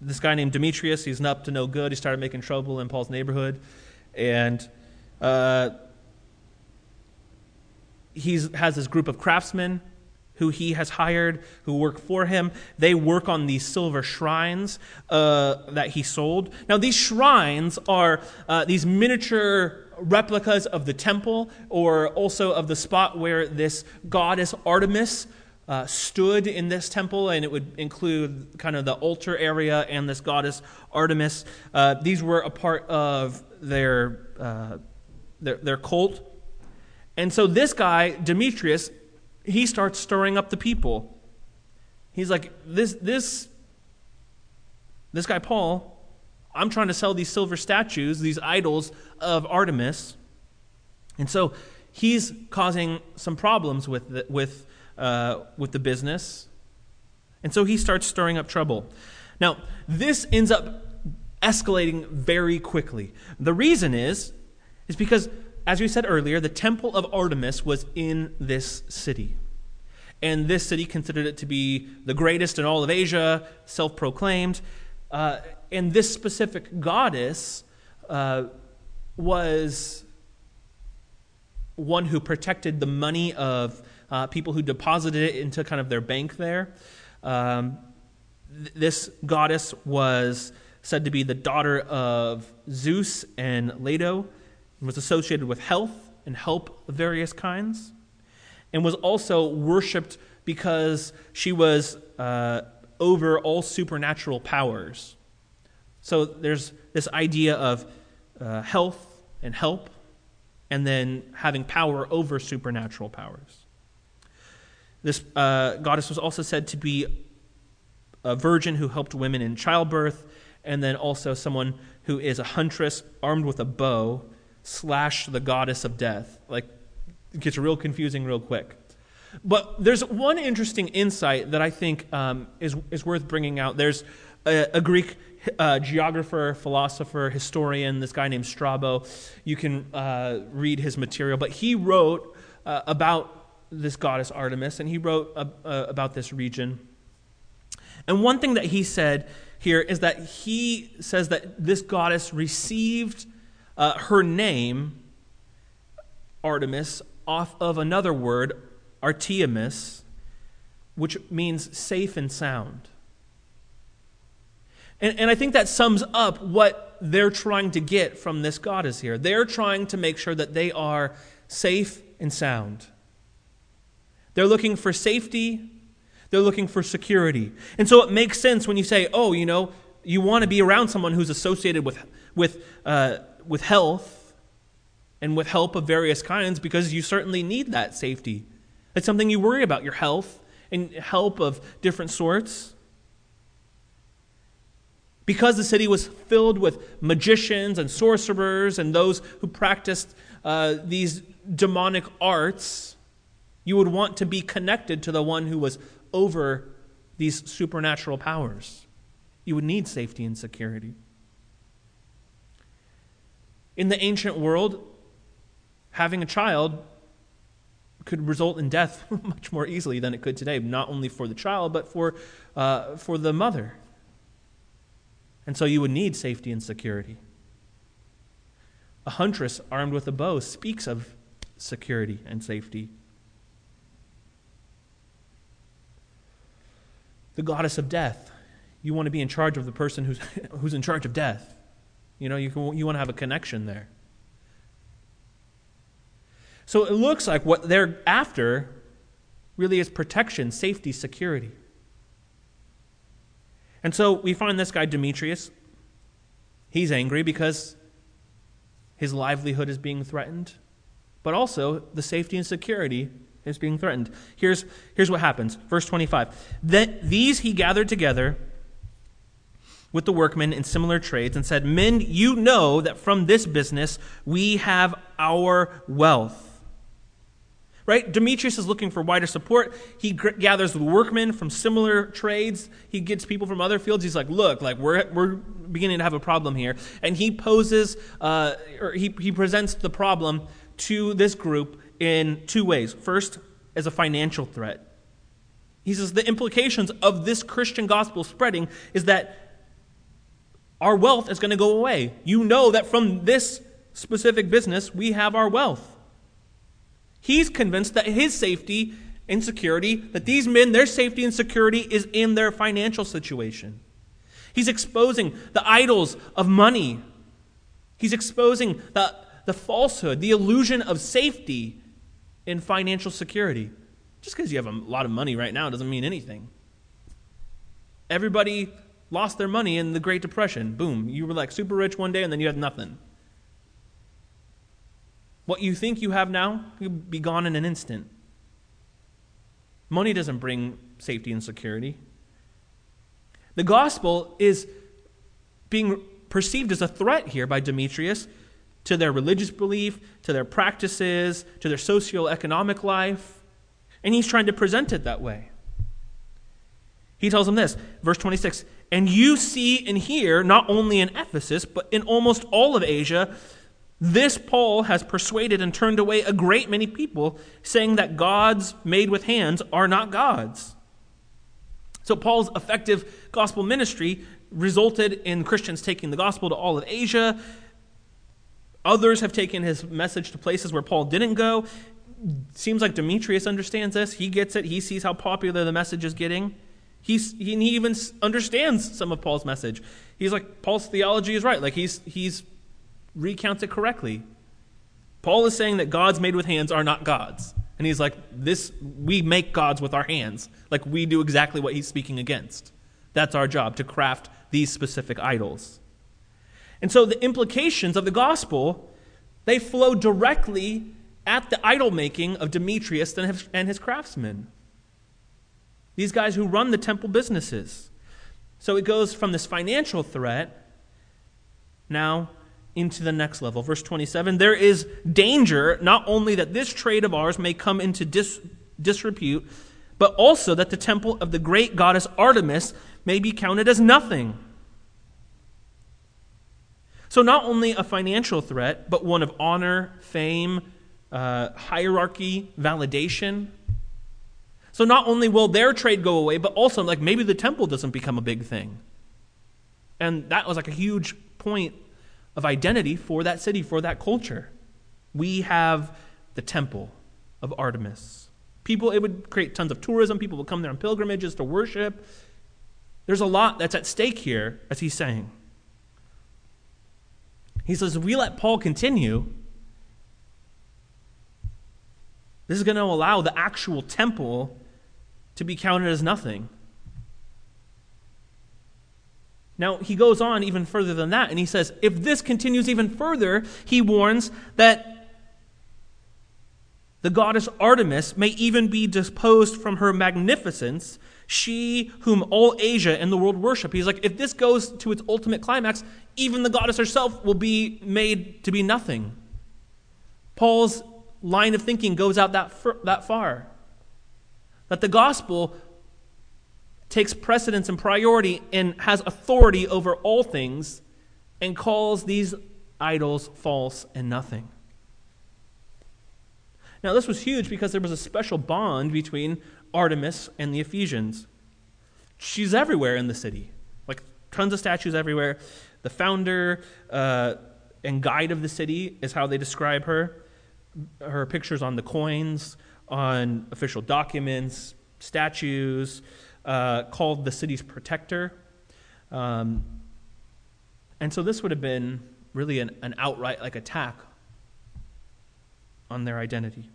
this guy named Demetrius. He's up to no good. He started making trouble in Paul's neighborhood. And uh, he has this group of craftsmen who he has hired who work for him. They work on these silver shrines uh, that he sold. Now, these shrines are uh, these miniature replicas of the temple or also of the spot where this goddess Artemis. Uh, stood in this temple, and it would include kind of the altar area and this goddess Artemis. Uh, these were a part of their, uh, their, their cult and so this guy, Demetrius, he starts stirring up the people. He's like, this, this, this guy, Paul, I'm trying to sell these silver statues, these idols of Artemis. And so he's causing some problems with the, with, uh, with the business. And so he starts stirring up trouble. Now, this ends up escalating very quickly. The reason is, is because as we said earlier, the temple of Artemis was in this city. And this city considered it to be the greatest in all of Asia, self proclaimed. Uh, and this specific goddess uh, was one who protected the money of uh, people who deposited it into kind of their bank there. Um, th- this goddess was said to be the daughter of Zeus and Leto and was associated with health and help of various kinds, and was also worshipped because she was uh, over all supernatural powers. So there's this idea of uh, health and help, and then having power over supernatural powers. This uh, goddess was also said to be a virgin who helped women in childbirth, and then also someone who is a huntress armed with a bow slash the goddess of death. Like, it gets real confusing real quick. But there's one interesting insight that I think um, is, is worth bringing out. There's a, a Greek uh, geographer, philosopher, historian, this guy named Strabo. You can uh, read his material, but he wrote uh, about this goddess Artemis, and he wrote uh, about this region. And one thing that he said here is that he says that this goddess received uh, her name, Artemis, off of another word, Artemis, which means safe and sound. And, and I think that sums up what they're trying to get from this goddess here. They're trying to make sure that they are safe and sound. They're looking for safety, they're looking for security. And so it makes sense when you say, oh, you know, you want to be around someone who's associated with, with uh, with health and with help of various kinds because you certainly need that safety. It's something you worry about your health and help of different sorts. Because the city was filled with magicians and sorcerers and those who practiced uh, these demonic arts, you would want to be connected to the one who was over these supernatural powers. You would need safety and security. In the ancient world, having a child could result in death [laughs] much more easily than it could today, not only for the child, but for, uh, for the mother. And so you would need safety and security. A huntress armed with a bow speaks of security and safety. The goddess of death. You want to be in charge of the person who's, [laughs] who's in charge of death. You know, you, can, you want to have a connection there. So it looks like what they're after really is protection, safety, security. And so we find this guy, Demetrius. He's angry because his livelihood is being threatened, but also the safety and security is being threatened. Here's, here's what happens. Verse 25. That these he gathered together with the workmen in similar trades and said, Men, you know that from this business we have our wealth right? Demetrius is looking for wider support. He g- gathers workmen from similar trades. He gets people from other fields. He's like, look, like we're, we're beginning to have a problem here. And he poses, uh, or he, he presents the problem to this group in two ways. First, as a financial threat. He says the implications of this Christian gospel spreading is that our wealth is going to go away. You know that from this specific business, we have our wealth. He's convinced that his safety and security, that these men, their safety and security is in their financial situation. He's exposing the idols of money. He's exposing the, the falsehood, the illusion of safety in financial security. Just because you have a lot of money right now doesn't mean anything. Everybody lost their money in the Great Depression. Boom. You were like super rich one day and then you had nothing. What you think you have now will be gone in an instant. Money doesn't bring safety and security. The gospel is being perceived as a threat here by Demetrius to their religious belief, to their practices, to their socio-economic life, and he's trying to present it that way. He tells them this, verse 26 And you see and hear, not only in Ephesus, but in almost all of Asia, this Paul has persuaded and turned away a great many people, saying that gods made with hands are not gods. So, Paul's effective gospel ministry resulted in Christians taking the gospel to all of Asia. Others have taken his message to places where Paul didn't go. Seems like Demetrius understands this. He gets it. He sees how popular the message is getting. He's, he, even understands some of Paul's message. He's like, Paul's theology is right. Like, he's, he's recounts it correctly. Paul is saying that gods made with hands are not gods. And he's like, this, we make gods with our hands. Like we do exactly what he's speaking against. That's our job, to craft these specific idols. And so the implications of the gospel, they flow directly at the idol making of Demetrius and his craftsmen. These guys who run the temple businesses. So it goes from this financial threat now into the next level. Verse 27 There is danger not only that this trade of ours may come into dis- disrepute, but also that the temple of the great goddess Artemis may be counted as nothing. So, not only a financial threat, but one of honor, fame, uh, hierarchy, validation. So, not only will their trade go away, but also, like, maybe the temple doesn't become a big thing. And that was like a huge point of identity for that city, for that culture. We have the temple of Artemis. People, it would create tons of tourism. People would come there on pilgrimages to worship. There's a lot that's at stake here, as he's saying. He says, if we let Paul continue, this is going to allow the actual temple to be counted as nothing. Now, he goes on even further than that, and he says, if this continues even further, he warns that The goddess Artemis may even be disposed from her magnificence, she whom all Asia and the world worship. He's like, if this goes to its ultimate climax, even the goddess herself will be made to be nothing. Paul's line of thinking goes out that, that far. That the gospel takes precedence and priority and has authority over all things and calls these idols false and nothing. Now, this was huge because there was a special bond between Artemis and the Ephesians. She's everywhere in the city, like tons of statues everywhere. The founder uh, and guide of the city is how they describe her. Her pictures on the coins, on official documents, statues, uh, called the city's protector. Um, and so this would have been really an, an outright like attack on their identity.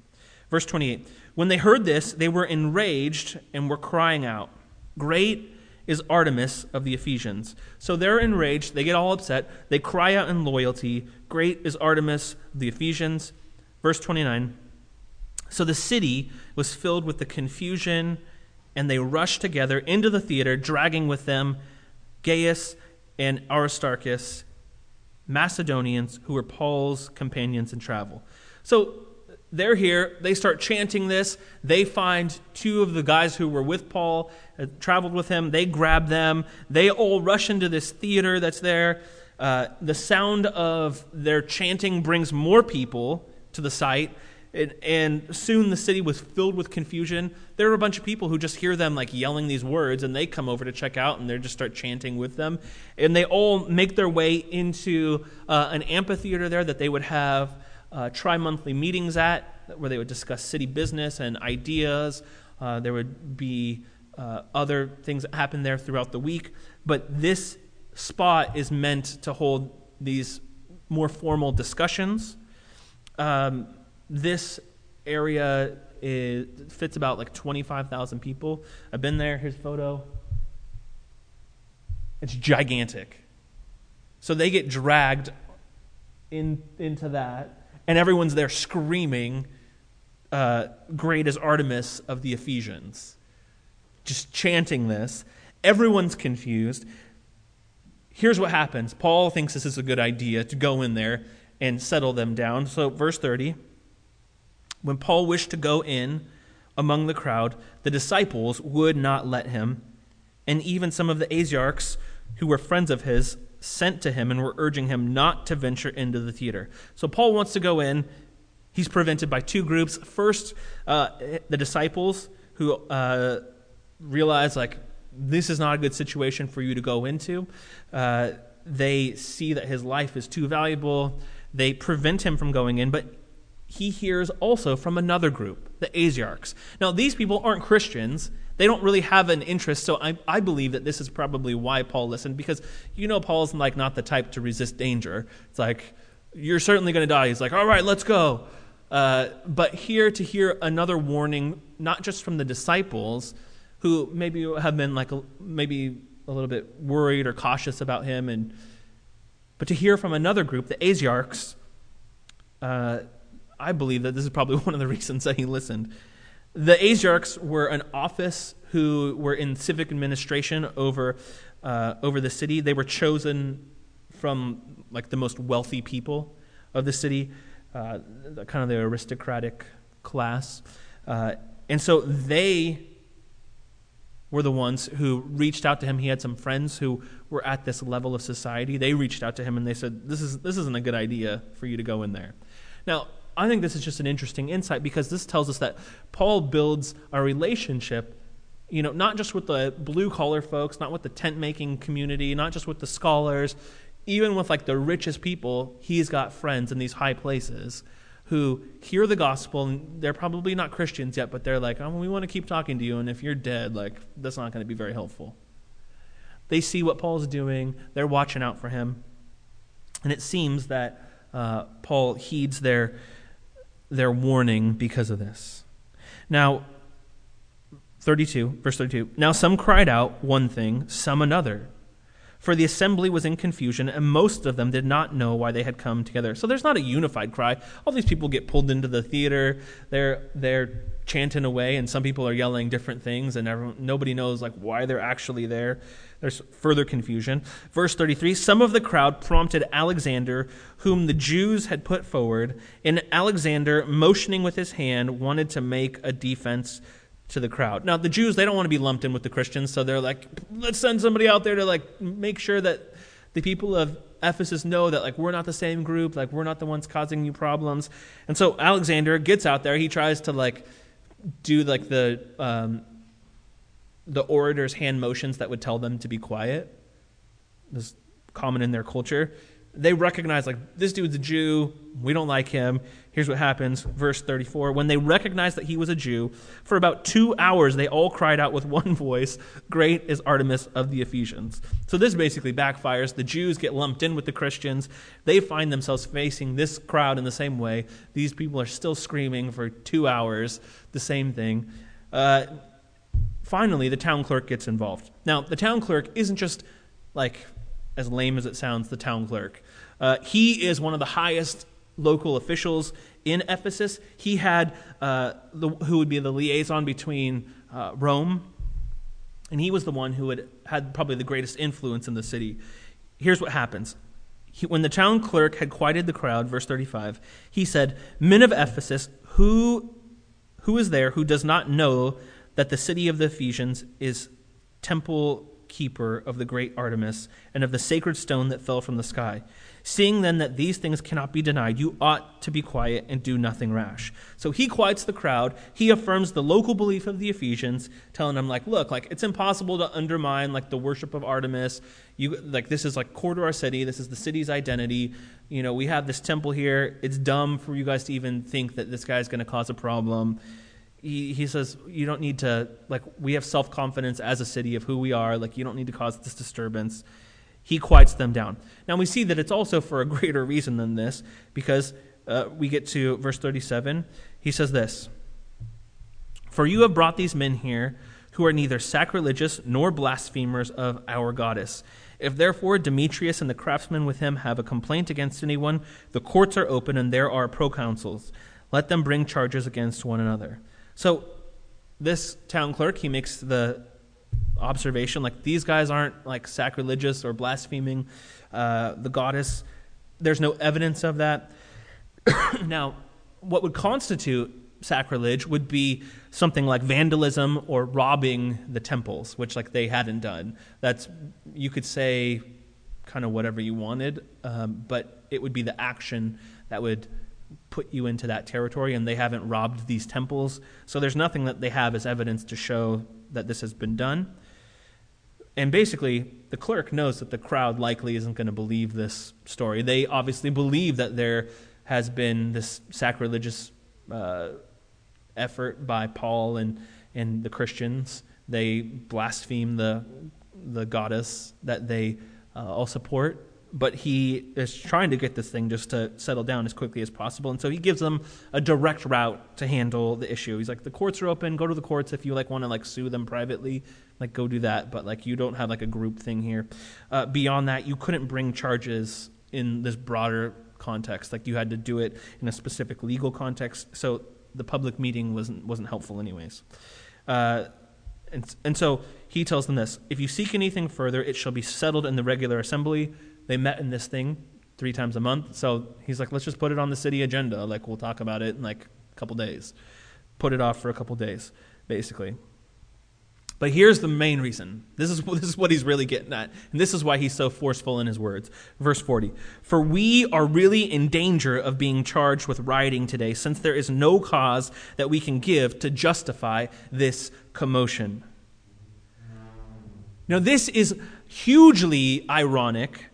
Verse 28 When they heard this, they were enraged and were crying out, Great is Artemis of the Ephesians. So they're enraged. They get all upset. They cry out in loyalty, Great is Artemis of the Ephesians. Verse 29 So the city was filled with the confusion, and they rushed together into the theater, dragging with them Gaius and Aristarchus, Macedonians who were Paul's companions in travel. So they're here. They start chanting this. They find two of the guys who were with Paul, uh, traveled with him. They grab them. They all rush into this theater that's there. Uh, the sound of their chanting brings more people to the site. And, and, soon the city was filled with confusion. There are a bunch of people who just hear them like yelling these words, and they come over to check out, and they just start chanting with them. And they all make their way into uh, an amphitheater there that they would have uh, tri monthly meetings at, where they would discuss city business and ideas. Uh, there would be uh, other things that happen there throughout the week. But this spot is meant to hold these more formal discussions. Um, this area is, fits about like 25,000 people. I've been there. Here's a photo. It's gigantic. So they get dragged in, into that and everyone's there screaming, uh, Great is Artemis of the Ephesians. Just chanting this. Everyone's confused. Here's what happens Paul thinks this is a good idea to go in there and settle them down. So, verse 30 when Paul wished to go in among the crowd, the disciples would not let him, and even some of the Asiarchs who were friends of his sent to him and were urging him not to venture into the theater. So Paul wants to go in. He's prevented by two groups. First, uh, the disciples who uh, realize, like, this is not a good situation for you to go into. Uh, they see that his life is too valuable. They prevent him from going in, but he hears also from another group, the Asiarchs. Now, these people aren't Christians. They don't really have an interest, so I, I believe that this is probably why Paul listened, because you know Paul's like not the type to resist danger. It's like, you're certainly going to die. He's like, all right, let's go. Uh, but here to hear another warning, not just from the disciples, who maybe have been like a, maybe a little bit worried or cautious about him, and but to hear from another group, the Asiarchs, uh, I believe that this is probably [laughs] one of the reasons that he listened. The Asiarchs were an office who were in civic administration over, uh, over the city. They were chosen from like the most wealthy people of the city, uh, kind of the aristocratic class. Uh, and so they were the ones who reached out to him. He had some friends who were at this level of society. They reached out to him and they said, "This is this isn't a good idea for you to go in there." Now, I think this is just an interesting insight because this tells us that Paul builds a relationship, you know, not just with the blue collar folks, not with the tent making community, not just with the scholars, even with like the richest people, he's got friends in these high places who hear the gospel and they're probably not Christians yet, but they're like, oh, we want to keep talking to you, and if you're dead, like, that's not going to be very helpful. They see what Paul's doing, they're watching out for him. And it seems that uh, Paul heeds their their warning because of this. Now, 32, verse 32. Now some cried out one thing, some another. for the assembly was in confusion, and most of them did not know why they had come together. So there's not a unified cry. All these people get pulled into the theater. They're they're chanting away, and some people are yelling different things, and everyone, nobody knows like why they're actually there. There's further confusion. Verse 33 Some of the crowd prompted Alexander, whom the Jews had put forward, and Alexander, motioning with his hand, wanted to make a defense to the crowd. Now, the Jews, they don't want to be lumped in with the Christians, so they're like, let's send somebody out there to like make sure that the people of Ephesus know that like we're not the same group, like we're not the ones causing you problems. And so Alexander gets out there, he tries to like do like the um, the orator's hand motions that would tell them to be quiet. This is common in their culture they recognize like this dude's a Jew, we don't like him. Here's what happens, verse 34. When they recognized that he was a Jew, for about 2 hours they all cried out with [laughs] one voice, "Great is Artemis of the Ephesians." So this basically backfires. The Jews get lumped in with the Christians. They find themselves facing this crowd in the same way. These people are still screaming for 2 hours the same thing. Uh, finally, the town clerk gets involved. Now, the town clerk isn't just like as lame as it sounds, the town clerk. Uh, he is one of the highest local officials in Ephesus. He had uh, the, who would be the liaison between uh, Rome, and he was the one who had had probably the greatest influence in the city. Here's what happens. He, when the town clerk had quieted the crowd, verse 35, he said, Men of Ephesus, who, who is there who does not know that the city of the Ephesians is temple keeper of the great Artemis and of the sacred stone that fell from the sky. Seeing then that these things cannot be denied, you ought to be quiet and do nothing rash. So he quiets the crowd. He affirms the local belief of the Ephesians, telling them like, look, like it's impossible to undermine like the worship of Artemis. You like this is like core to our city. This is the city's identity. You know, we have this temple here. It's dumb for you guys to even think that this guy's going to cause a problem he, says you don't need to like we have self-confidence as a city of who we are. Like you don't need to cause this disturbance. He quiets them down. Now we see that it's also for a greater reason than this because uh, we get to verse 37 he says this for you have brought these men here who are neither sacrilegious nor blasphemers of our goddess. If therefore Demetrius and the craftsmen with him have a complaint against anyone, the courts are open and there are proconsuls. Let them bring charges against one another. So this town clerk, he makes the observation like these guys aren't like sacrilegious or blaspheming uh, the goddess. There's no evidence of that. [coughs] now, what would constitute sacrilege would be something like vandalism or robbing the temples, which like they hadn't done. That's you could say kind of whatever you wanted, um, but it would be the action that would put you into that territory, and they haven't robbed these temples. So there's nothing that they have as evidence to show that this has been done. And basically, the clerk knows that the crowd likely isn't going to believe this story. They obviously believe that there has been this sacrilegious uh, effort by Paul and, and the Christians. They blaspheme the, the goddess that they uh, all support but he is trying to get this thing just to settle down as quickly as possible. And so he gives them a direct route to handle the issue. He's like, the courts are open. Go to the courts if you like want to like sue them privately. Like, go do that. But like, you don't have like a group thing here. Uh, beyond that, you couldn't bring charges in this broader context. Like, you had to do it in a specific legal context. So the public meeting wasn't wasn't helpful, anyways. Uh, and, and so he tells them this: If you seek anything further, it shall be settled in the regular assembly they met in this thing three times a month. So he's like, let's just put it on the city agenda. Like, we'll talk about it in like a couple days. Put it off for a couple days, basically. But here's the main reason. This is, [laughs] this is what he's really getting at. And this is why he's so forceful in his words. Verse 40 For we are really in danger of being charged with rioting today, since there is no cause that we can give to justify this commotion. Now, this is hugely ironic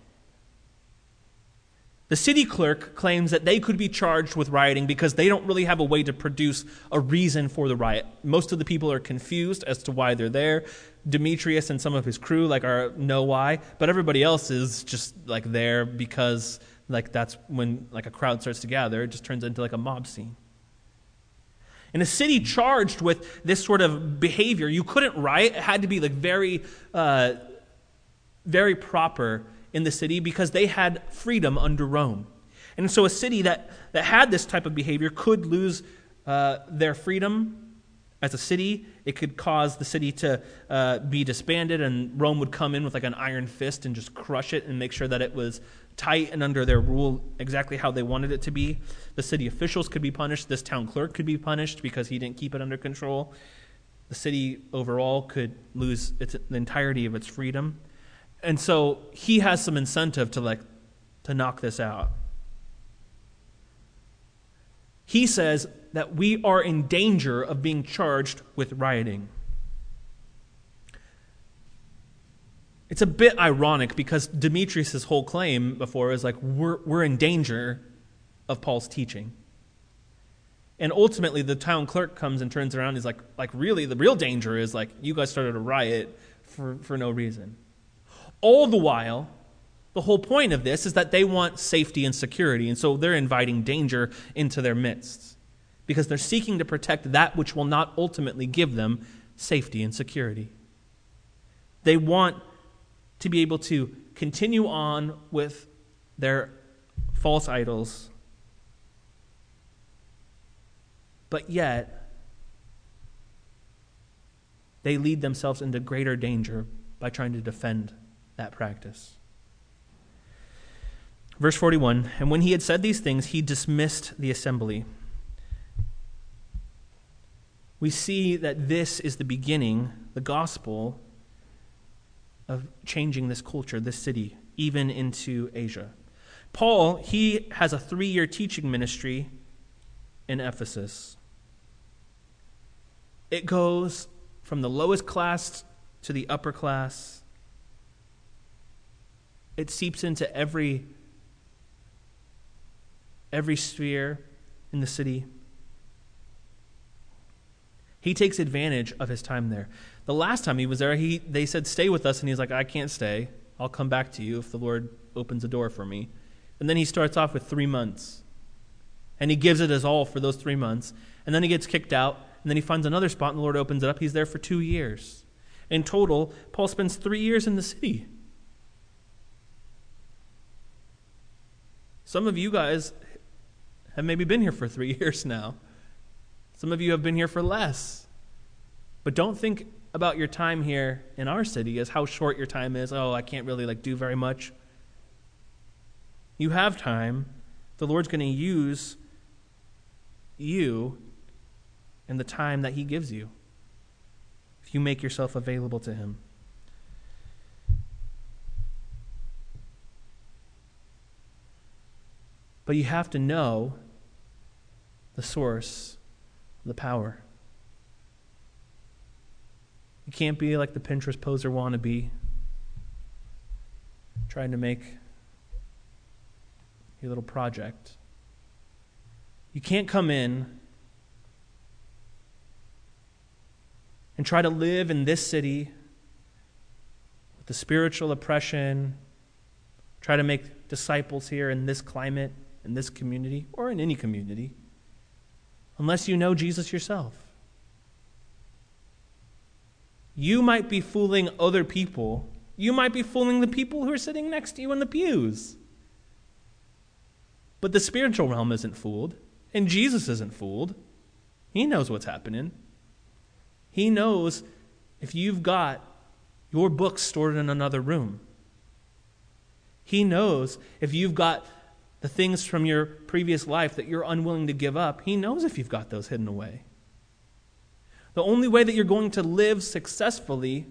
the city clerk claims that they could be charged with rioting because they don't really have a way to produce a reason for the riot. Most of the people are confused as to why they're there. Demetrius and some of his crew like are know why, but everybody else is just like there because like that's when like a crowd starts to gather, it just turns into like a mob scene. In a city charged with this sort of behavior, you couldn't riot. It had to be like very uh, very proper in the city because they had freedom under Rome. And so a city that, that had this type of behavior could lose uh, their freedom as a city. It could cause the city to uh, be disbanded, and Rome would come in with like an iron fist and just crush it and make sure that it was tight and under their rule exactly how they wanted it to be. The city officials could be punished. This town clerk could be punished because he didn't keep it under control. The city overall could lose its, the entirety of its freedom. And so he has some incentive to like to knock this out. He says that we are in danger of being charged with rioting. It's a bit ironic because Demetrius' whole claim before is like, we're, we're in danger of Paul's teaching. And ultimately, the town clerk comes and turns around and he's like, like, really, the real danger is like, you guys started a riot for, for no reason. All the while, the whole point of this is that they want safety and security, and so they're inviting danger into their midst because they're seeking to protect that which will not ultimately give them safety and security. They want to be able to continue on with their false idols, but yet they lead themselves into greater danger by trying to defend that practice. Verse 41 And when he had said these things, he dismissed the assembly. We see that this is the beginning, the gospel of changing this culture, this city, even into Asia. Paul, he has a three year teaching ministry in Ephesus. It goes from the lowest class to the upper class. It seeps into every every sphere in the city. He takes advantage of his time there. The last time he was there, he, they said, Stay with us. And he's like, I can't stay. I'll come back to you if the Lord opens a door for me. And then he starts off with three months. And he gives it his all for those three months. And then he gets kicked out. And then he finds another spot, and the Lord opens it up. He's there for two years. In total, Paul spends three years in the city. Some of you guys have maybe been here for three [laughs] years now. Some of you have been here for less. But don't think about your time here in our city as how short your time is. Oh, I can't really like do very much. You have time. The Lord's going to use you and the time that he gives you if you make yourself available to him. But you have to know the source the power. You can't be like the Pinterest poser wannabe, trying to make your little project. You can't come in and try to live in this city with the spiritual oppression, try to make disciples here in this climate, in this community, or in any community unless you know Jesus yourself. You might be fooling other people. You might be fooling the people who are sitting next to you in the pews. But the spiritual realm isn't fooled, and Jesus isn't fooled. He knows what's happening. He knows if you've got your books stored in another room. He knows if you've got the things from your previous life that you're unwilling to give up, He knows if you've got those hidden away. The only way that you're going to live successfully,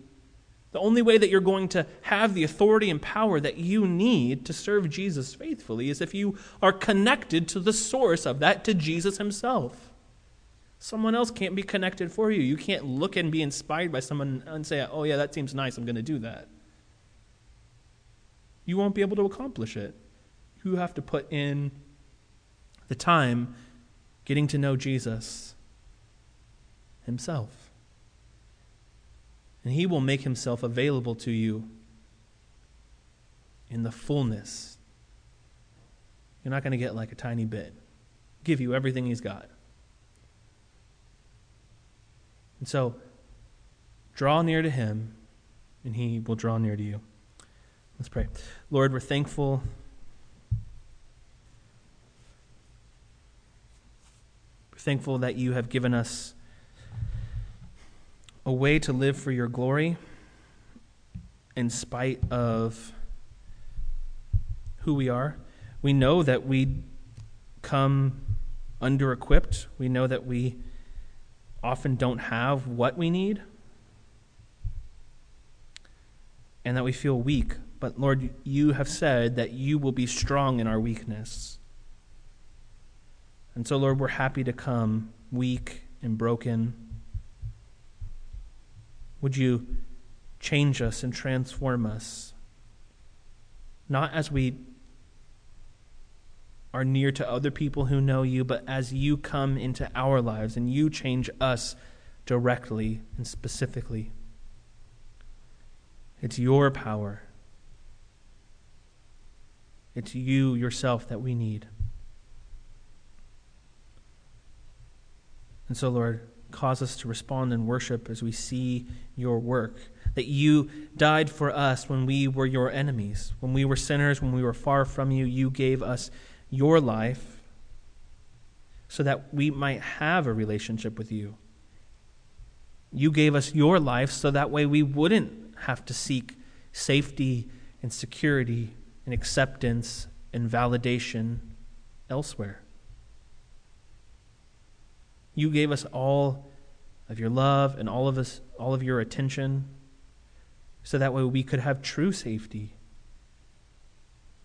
the only way that you're going to have the authority and power that you need to serve Jesus faithfully is if you are connected to the source of that, to Jesus Himself. Someone else can't be connected for you. You can't look and be inspired by someone and say, oh, yeah, that seems nice, I'm going to do that. You won't be able to accomplish it you have to put in the time getting to know Jesus himself. And he will make himself available to you in the fullness. You're not going to get like a tiny bit. Give you everything he's got. And so, draw near to him, and he will draw near to you. Let's pray. Lord, we're thankful. Thankful that you have given us a way to live for your glory in spite of who we are. We know that we come under equipped. We know that we often don't have what we need and that we feel weak. But Lord, you have said that you will be strong in our weakness. And so, Lord, we're happy to come weak and broken. Would you change us and transform us? Not as we are near to other people who know you, but as you come into our lives and you change us directly and specifically. It's your power. It's you yourself that we need. And so, Lord, cause us to respond in worship as we see your work. That you died for us when we were your enemies. When we were sinners, when we were far from you, you gave us your life so that we might have a relationship with you. You gave us your life so that way we wouldn't have to seek safety and security and acceptance and validation elsewhere. You gave us all of your love and all of us all of your attention so that way we could have true safety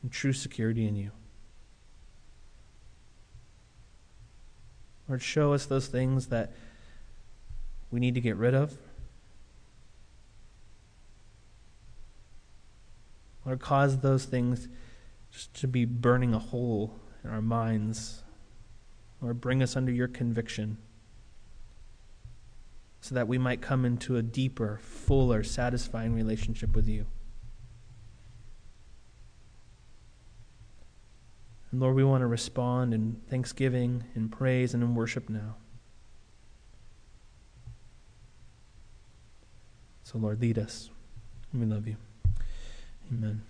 and true security in you. Lord, show us those things that we need to get rid of. Lord, cause those things just to be burning a hole in our minds. Lord, bring us under your conviction so that we might come into a deeper, fuller, satisfying relationship with you. And Lord, we want to respond in thanksgiving, in praise, and in worship now. So, Lord, lead us. We love you. Amen.